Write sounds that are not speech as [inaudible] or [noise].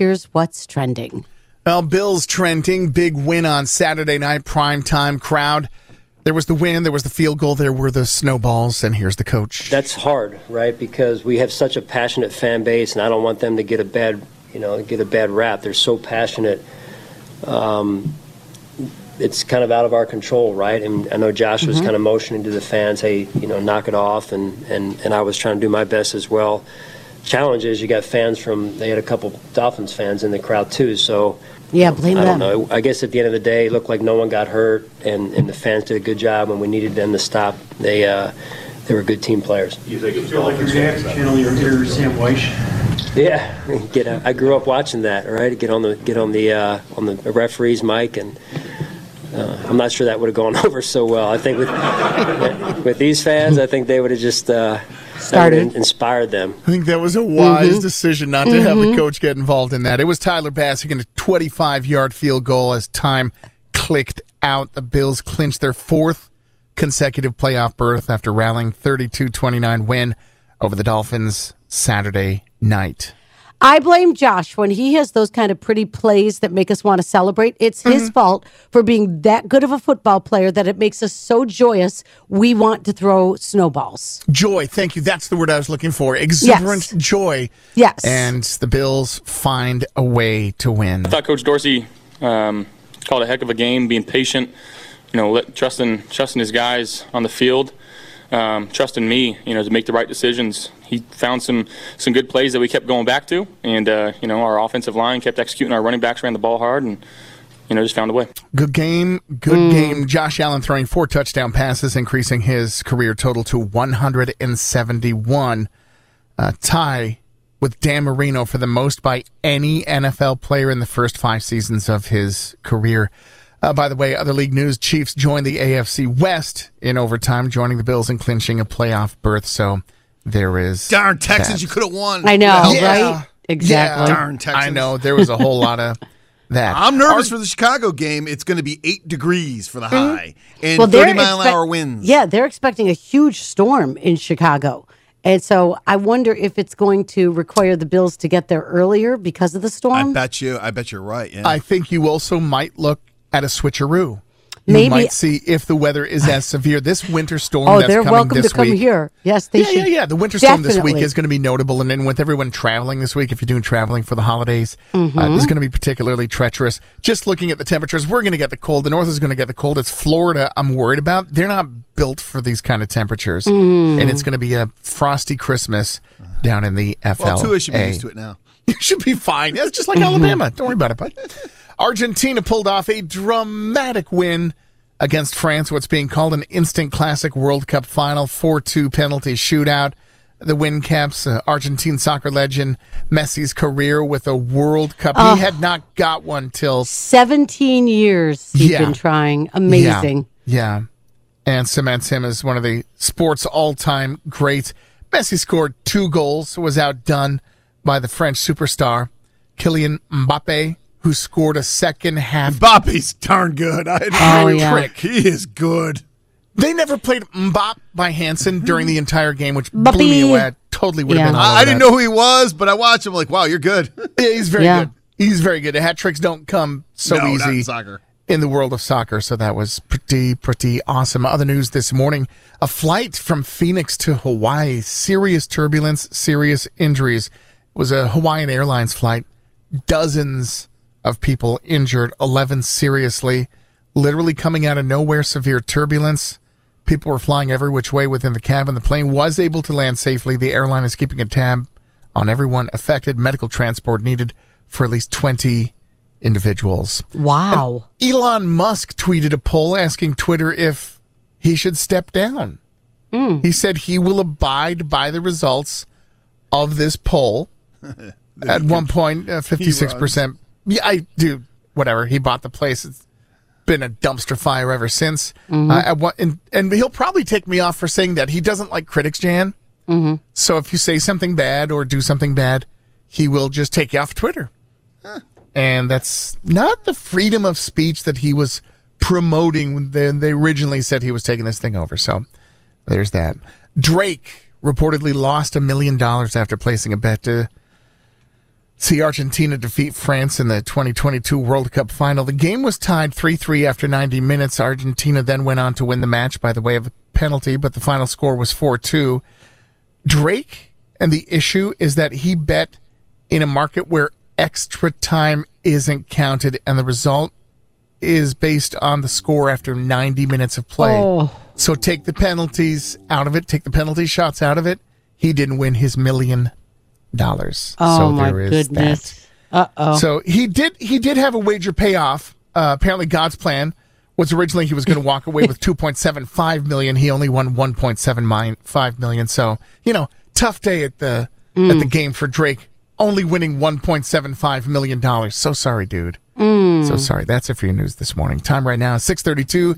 here's what's trending. Well, Bills trending. Big win on Saturday night, prime time crowd. There was the win, there was the field goal, there were the snowballs, and here's the coach. That's hard, right? Because we have such a passionate fan base, and I don't want them to get a bad, you know, get a bad rap. They're so passionate. Um, it's kind of out of our control, right? And I know Josh was kind of motioning to the fans, "Hey, you know, knock it off," and and and I was trying to do my best as well. Challenge is you got fans from they had a couple Dolphins fans in the crowd too, so Yeah, blame I them. don't know. I guess at the end of the day, it looked like no one got hurt, and, and the fans did a good job. When we needed them to stop, they uh, they were good team players. You think it's feel like you're gonna have to channel your inner Sam Wyche? Yeah, [laughs] get. A, I grew up watching that. Right, get on the get on the uh, on the referee's mic, and uh, I'm not sure that would have gone [laughs] over so well. I think with with these fans, I think they would have just uh, Started. inspired them. I think that was a wise decision not to have the coach get involved in that. It was Tyler Bassick in a 25 yard field goal as time clicked out. The Bills clinched their fourth consecutive playoff berth after rallying 32 29 win over the Dolphins Saturday night. I blame Josh when he has those kind of pretty plays that make us want to celebrate. It's his Mm-hmm. fault for being that good of a football player that it makes us so joyous we want to throw snowballs. Joy, thank you. That's the word I was looking for. Exuberant Yes. joy. Yes. And the Bills find a way to win. I thought Coach Dorsey um, called a heck of a game, being patient, you know, let, trusting trusting his guys on the field, um, trusting me, you know, to make the right decisions. He found some some good plays that we kept going back to, and uh, you know, our offensive line kept executing. Our running backs ran the ball hard, and you know, just found a way. Good game. Good game. Josh Allen throwing four touchdown passes, increasing his career total to 171. Uh, tie with Dan Marino for the most by any NFL player in the first five seasons of his career. Uh, by the way, other league news: Chiefs joined the AFC West in overtime, joining the Bills and clinching a playoff berth. So there is Darn Texans, that. you could have won. I know, Yeah. right? Exactly. Yeah. Darn Texans. I know there was a whole lot of that. I'm nervous for the Chicago game. It's going to be eight degrees for the high and Mm-hmm. they're 30 mile an hour winds. Yeah, they're expecting a huge storm in Chicago. And so I wonder if it's going to require the Bills to get there earlier because of the storm. I bet you. I bet you're right. Yeah. I think you also might look at a switcheroo. You Maybe- might see if the weather is as severe. This winter storm oh, that's they're coming welcome to come week. here. Yes, they Yeah, should. yeah, yeah. The winter storm this week is going to be notable, and then with everyone traveling this week, if you're doing traveling for the holidays, Mm-hmm. uh, this is going to be particularly treacherous. Just looking at the temperatures, we're going to get the cold. The north is going to get the cold. It's Florida. I'm worried about. They're not built for these kind of temperatures, Mm. and it's going to be a frosty Christmas down in the FLA. well, Tua should be used to it now. [laughs] You should be fine. It's just like Alabama. Don't worry about it, bud. Argentina pulled off a dramatic win against France, what's being called an instant classic World Cup final, 4 2 penalty shootout. The win caps uh, Argentine soccer legend Messi's career with a World Cup. He had not got one till 17 years he's Yeah. been trying. Amazing. Yeah. yeah. And cements him as one of the sport's all time greats. Messi scored two goals, was outdone by the French superstar, Kylian Mbappe, who scored a second half. Mbappe's darn good. I Oh, yeah. trick. He is good. They never played Mbop by Hansen during the entire game, which Mbappe. blew me away. I totally would have been all I, I didn't know who he was, but I watched him like, wow, you're good. [laughs] Yeah, he's very Yeah. good. He's very good. Hat tricks don't come so No, not easy in soccer. in the world of soccer. So that was pretty, pretty awesome. Other news this morning a flight from Phoenix to Hawaii, serious turbulence, serious injuries. It was a Hawaiian Airlines flight. Dozens of people injured, 11 seriously, literally coming out of nowhere, severe turbulence. People were flying every which way within the cabin. The plane was able to land safely. The airline is keeping a tab on everyone affected. Medical transport needed for at least 20 individuals. Wow. Elon Musk tweeted a poll asking Twitter if he should step down. He said he will abide by the results of this poll. [laughs] At one point, uh, 56%. Yeah, I do. Whatever. He bought the place. It's been a dumpster fire ever since. Uh, at and, and he'll probably take me off for saying that. He doesn't like critics, Jan. So if you say something bad or do something bad, he will just take you off Twitter and that's not the freedom of speech that he was promoting when they, they originally said he was taking this thing over. So there's that. Drake reportedly lost a million dollars after placing a bet to see Argentina defeat France in the 2022 World Cup final. The game was tied 3 3 after 90 minutes. Argentina then went on to win the match by the way of a penalty, but the final score was 4 2. Drake, and the issue is that he bet in a market where extra time isn't counted, and the result is based on the score after 90 minutes of play. Oh. So take the penalties out of it, take the penalty shots out of it. He didn't win his million dollars. Oh so my there is goodness. Uh oh. So he did he did have a wager payoff. Uh, apparently God's plan was originally he was going to walk away with [laughs] 2.75 million. He only won 1.75 million. So, you know, tough day at the at the game for Drake. Only winning 1.75 million dollars. So sorry, dude. So sorry. That's it for your news this morning. Time right now, 632.